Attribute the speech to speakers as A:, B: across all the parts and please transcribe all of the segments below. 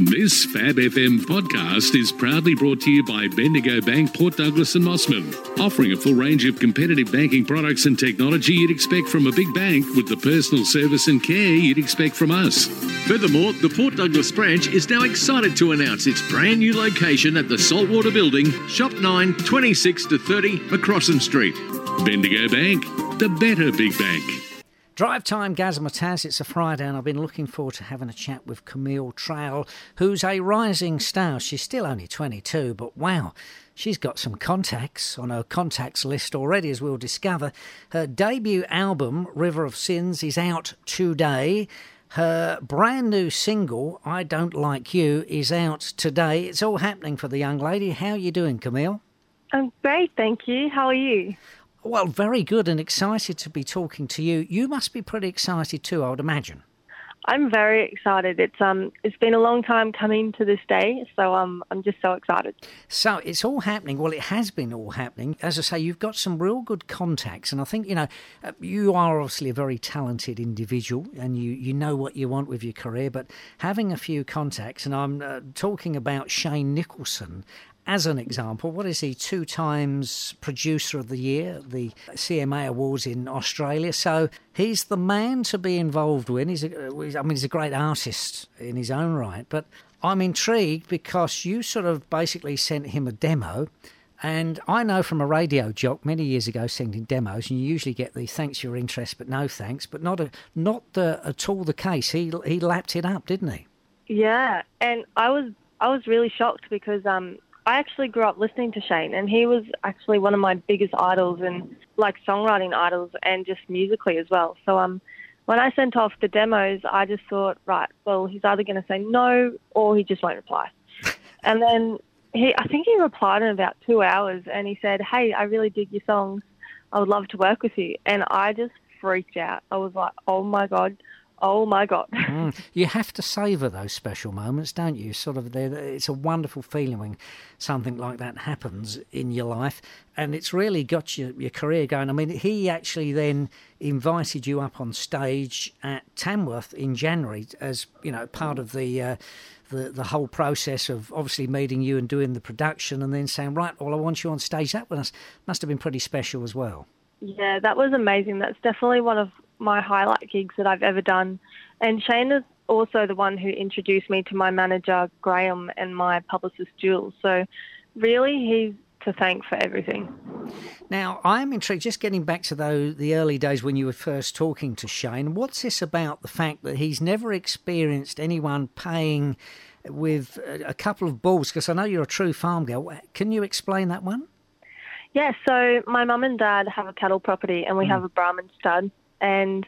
A: This Fab FM podcast is proudly brought to you by Bendigo Bank, Port Douglas and Mossman, offering a full range of competitive banking products and technology you'd expect from a big bank with the personal service and care you'd expect from us.
B: Furthermore, the Port Douglas branch is now excited to announce its brand new location at the Saltwater Building, Shop 9, 26 to 30 McCrossan Street.
A: Bendigo Bank, the better big bank.
C: Drive time, Gaz Mataz. It's a Friday, and I've been looking forward to having a chat with Camille Trail, who's a rising star. She's still only 22, but wow, she's got some contacts on her contacts list already, as we'll discover. Her debut album, River of Sins, is out today. Her brand new single, I Don't Like You, is out today. It's all happening for the young lady. How are you doing, Camille?
D: I'm great, thank you. How are you?
C: Well, very good and excited to be talking to you. You must be pretty excited too, I would imagine.
D: I'm very excited. It's um it's been a long time coming to this day, so um I'm just so excited.
C: So it's all happening. Well, it has been all happening. As I say, you've got some real good contacts, and I think you know uh, you are obviously a very talented individual, and you you know what you want with your career. But having a few contacts, and I'm uh, talking about Shane Nicholson as an example, what is he? Two times producer of the year, the CMA Awards in Australia. So he's the man to be involved with. He's, a, I mean, he's a great artist in his own right. But I'm intrigued because you sort of basically sent him a demo. And I know from a radio jock many years ago sending demos, and you usually get the thanks your interest, but no thanks. But not a, not the, at all the case. He he lapped it up, didn't he?
D: Yeah, and I was I was really shocked because um I actually grew up listening to Shane, and he was actually one of my biggest idols and like songwriting idols, and just musically as well. So um, when I sent off the demos, I just thought, right, well, he's either going to say no or he just won't reply. and then he, I think he replied in about two hours, and he said, "Hey, I really dig your songs. I would love to work with you." And I just freaked out. I was like, "Oh my god." Oh my God.
C: mm. You have to savour those special moments, don't you? Sort of, it's a wonderful feeling when something like that happens in your life, and it's really got your, your career going. I mean, he actually then invited you up on stage at Tamworth in January as, you know, part of the. Uh, the, the whole process of obviously meeting you and doing the production and then saying, right, well, I want you on stage. That was, must have been pretty special as well.
D: Yeah, that was amazing. That's definitely one of my highlight gigs that I've ever done. And Shane is also the one who introduced me to my manager, Graham, and my publicist, Jules. So really, he's to thank for everything.
C: Now, I'm intrigued, just getting back to the, the early days when you were first talking to Shane, what's this about the fact that he's never experienced anyone paying with a, couple of bulls? Because I know you're a true farm girl. Can you explain that one?
D: Yeah, so my mum and dad have a cattle property and we mm. have a Brahman stud. And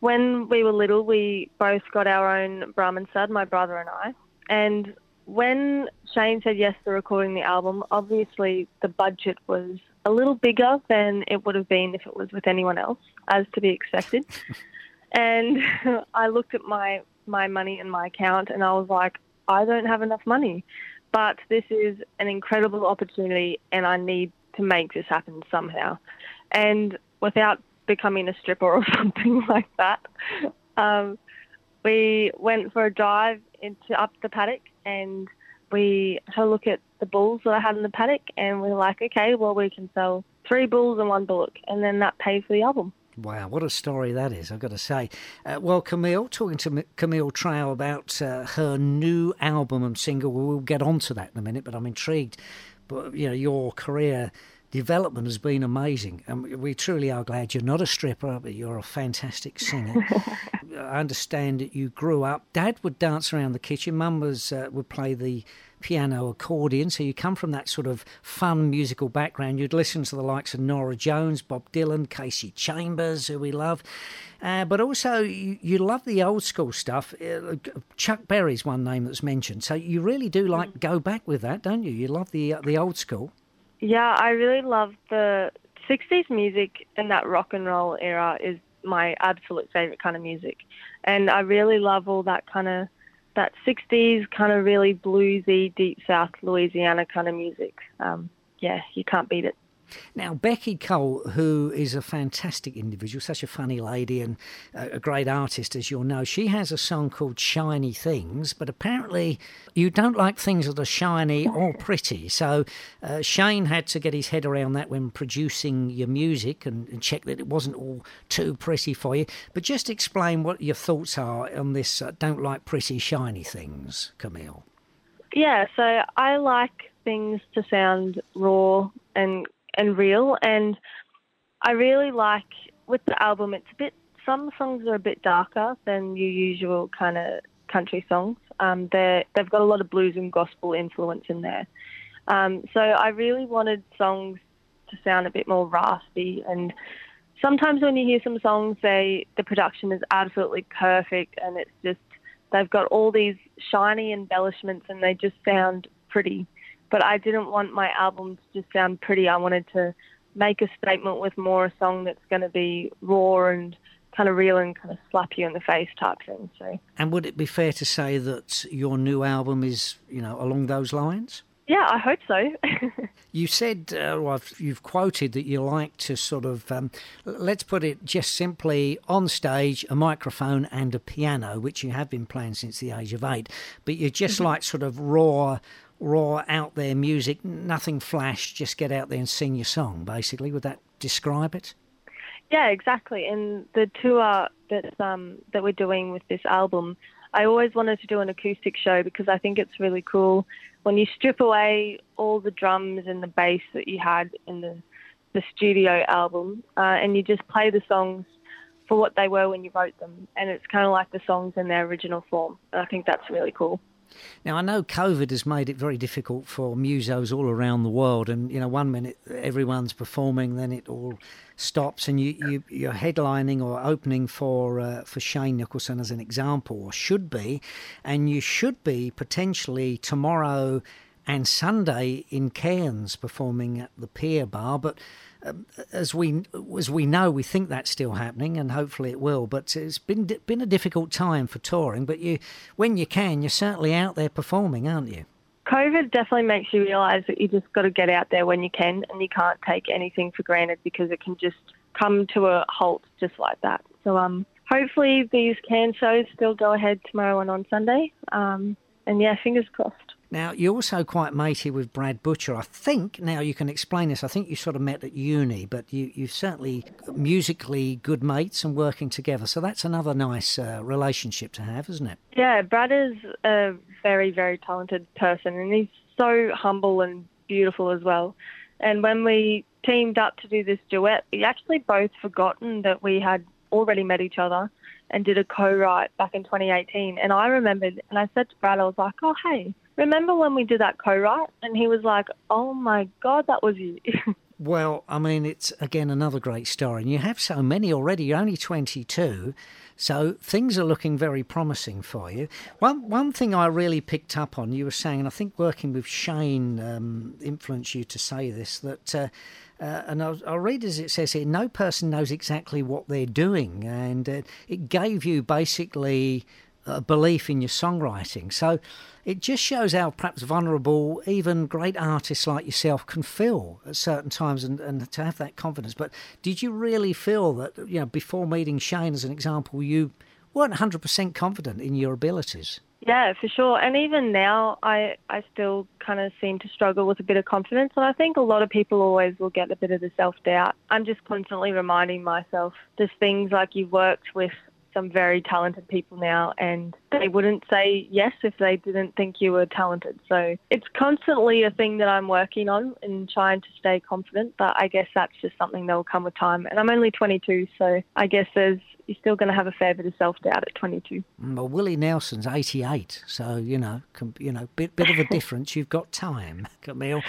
D: when we were little, we both got our own Brahman stud, my brother and I. And when Shane said yes to recording the album, obviously the budget was a little bigger than it would have been if it was with anyone else, as to be expected. and I looked at my my money in my account and I was like, I don't have enough money. But this is an incredible opportunity and I need to make this happen somehow. And without becoming a stripper or something like that, um, we went for a drive into up the paddock and we had a look at the bulls that I had in the paddock and we were like, okay, well, we can sell three bulls and one bullock. And then that paid for the album.
C: Wow, what a story that is, I've got to say. Uh, well, Camille, talking to Camille Trail about uh, her new album and single, we'll get on to that in a minute, but I'm intrigued. But, you know, your career development has been amazing. And we truly are glad you're not a stripper, but you're a fantastic singer. I understand that you grew up. Dad would dance around the kitchen. Mum was uh, would play the piano accordion. So you come from that sort of fun musical background. You'd listen to the likes of Norah Jones, Bob Dylan, Kasey Chambers, who we love. Uh, but also, you, you, love the old school stuff. Uh, Chuck Berry's one name that's mentioned. So you really do like mm. go back with that, don't you? You love the uh, the old school.
D: Yeah, I really love the 60s music and that rock and roll era is my absolute favorite kind of music. And I really love all that kind of that 60s kind of really bluesy deep south Louisiana kind of music. Um, yeah, you can't beat it.
C: Now, Beccy Cole, who is a fantastic individual, such a funny lady and a great artist, as you'll know, she has a song called Shiny Things, but apparently you don't like things that are shiny or pretty. So uh, Shane had to get his head around that when producing your music and, and, check that it wasn't all too pretty for you. But just explain what your thoughts are on this uh, don't like pretty, shiny things, Camille.
D: Yeah, so I like things to sound raw and and real. And I really like with the album, it's a bit. Some songs are a bit darker than your usual kind of country songs. Um, they they've got a lot of blues and gospel influence in there. Um, so I really wanted songs to sound a bit more raspy and sometimes when you hear some songs they the production is absolutely perfect and it's just they've got all these shiny embellishments and they just sound pretty but I didn't want my album to just sound pretty. I wanted to make a statement with more a song that's going to be raw and kind of real and kind of slap you in the face type thing. So.
C: And would it be fair to say that your new album is, you know, along those lines?
D: Yeah, I hope so.
C: you said, uh, well, you've quoted that you like to sort of, um, let's put it just simply, on stage, a microphone and a piano, which you have been playing since the age of eight, but you just mm-hmm. like sort of raw raw out there music, nothing flash, just get out there and sing your song, basically. Would that describe it?
D: Yeah, exactly. And the tour that um, that we're doing with this album, I always wanted to do an acoustic show because I think it's really cool when you strip away all the drums and the bass that you had in the the studio album, uh, and you just play the songs for what they were when you wrote them, and it's kind of like the songs in their original form. And I think that's really cool.
C: Now, I know COVID has made it very difficult for musos all around the world, and you know, one minute everyone's performing, then it all stops, and you, you you're headlining or opening for uh, for Shane Nicholson as an example, or should be, and you should be potentially tomorrow and Sunday in Cairns performing at the Pier Bar, but as we as we know, we think that's still happening, and hopefully it will. But it's been been a difficult time for touring. But you, when you can, you're certainly out there performing, aren't you?
D: COVID definitely makes you realise that you just got to get out there when you can, and you can't take anything for granted because it can just come to a halt just like that. So um, hopefully these can shows still go ahead tomorrow and on Sunday. Um, and yeah, fingers crossed.
C: Now, you're also quite matey with Brad Butcher. I think, now you can explain this, I think you sort of met at uni, but you, you've certainly musically good mates and working together. So that's another nice uh, relationship to have, isn't it?
D: Yeah, Brad is a very, very talented person and he's so humble and beautiful as well. And when we teamed up to do this duet, we actually both forgotten that we had already met each other and did a co-write back in 2018. And I remembered, and I said to Brad, I was like, oh, hey, remember when we did that co-write? And he was like, oh my God, that was you.
C: well, I mean, it's again another great story. And you have so many already. You're only 22. So things are looking very promising for you. One one thing I really picked up on, you were saying, and I think working with Shane um, influenced you to say this, that uh, uh, and I'll, I'll, read as it says here no person knows exactly what they're doing. And uh, it gave you basically a belief in your songwriting. So it just shows how perhaps vulnerable even great artists like yourself can feel at certain times and, and to have that confidence. But did you really feel that, you know, before meeting Shane as an example, you weren't 100% confident in your abilities?
D: Yeah, for sure. And even now, I, I still kind of seem to struggle with a bit of confidence. And I think a lot of people always will get a bit of the self doubt. I'm just constantly reminding myself there's things like you've worked with some very talented people now, and they wouldn't say yes if they didn't think you were talented. So it's constantly a thing that I'm working on and trying to stay confident. But I guess that's just something that will come with time. And I'm only 22, so I guess there's you're still going to have a fair bit of self doubt at 22.
C: Mm, well, Willie Nelson's 88, so you know, you know, bit bit of a difference. You've got time, Camille.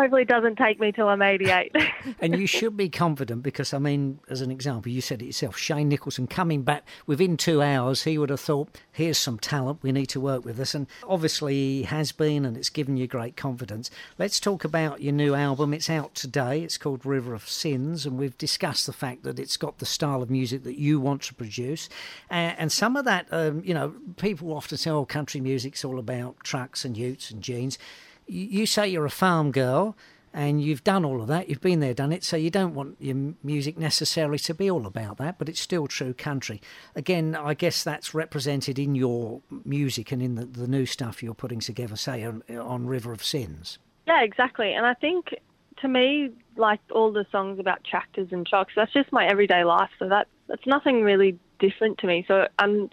D: Hopefully, it doesn't take me till I'm 88.
C: and you should be confident because, I mean, as an example, you said it yourself Shane Nicholson coming back within two hours, he would have thought, here's some talent, we need to work with this. And obviously, he has been, and it's given you great confidence. Let's talk about your new album. It's out today, it's called River of Sins, and we've discussed the fact that it's got the style of music that you want to produce. and some of that, um, you know, people often say, oh, country music's all about trucks and utes and jeans you say you're a farm girl and you've done all of that. You've been there, done it. So you don't want your music necessarily to be all about that, but it's still true country. Again, I guess that's represented in your music and in the, the new stuff you're putting together, say on, on River of Sins.
D: Yeah, exactly. And I think to me, like all the songs about tractors and trucks, that's just my everyday life. So that that's nothing really different to me. So um,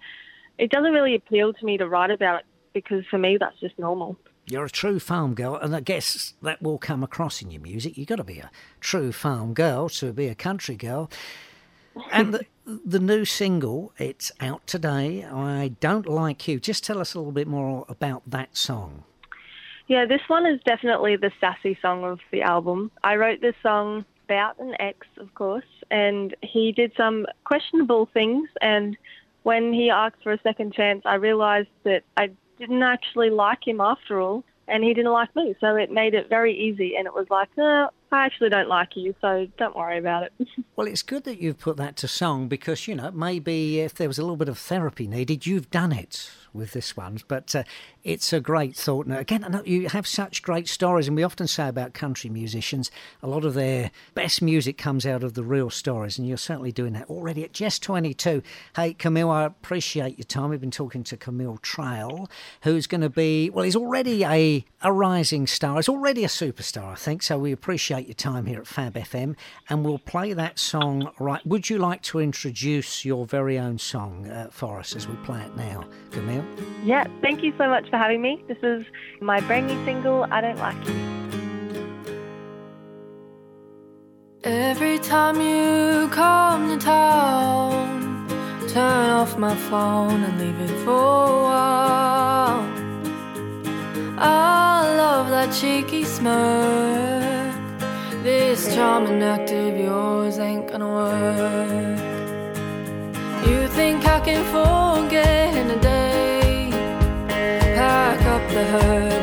D: it doesn't really appeal to me to write about it because for me that's just normal.
C: You're a true farm girl, and I guess that will come across in your music. You've got to be a true farm girl to be a country girl. And the, the new single, it's out today. I don't like you. Just tell us a little bit more about that song.
D: Yeah, this one is definitely the sassy song of the album. I wrote this song about an ex, of course, and he did some questionable things. And when he asked for a second chance, I realised that I didn't actually like him after all, and he didn't like me. So it made it very easy, and it was like, no, I actually don't like you, so don't worry about it.
C: well, it's good that you've put that to song because, you know, maybe if there was a little bit of therapy needed, you've done it with this one. But uh, it's a great thought. Now, again, I know you have such great stories, and we often say about country musicians, a lot of their best music comes out of the real stories, and you're certainly doing that already at just 22. Hey, Camille, I appreciate your time. We've been talking to Camille Trail, who's going to be, well, he's already a, a rising star. He's already a superstar, I think, so we appreciate your time here at Fab FM, and we'll play that song right. Would you like to introduce your very own song uh, for us as we play it now, Camille?
D: Yeah, thank you so much for having me. This is my brand new single, I Don't Like You.
E: Every time you come to town, turn off my phone and leave it for a while. I love that cheeky smirk. This charming act of yours ain't gonna work. You think I can forget in a day? Pack up the hurt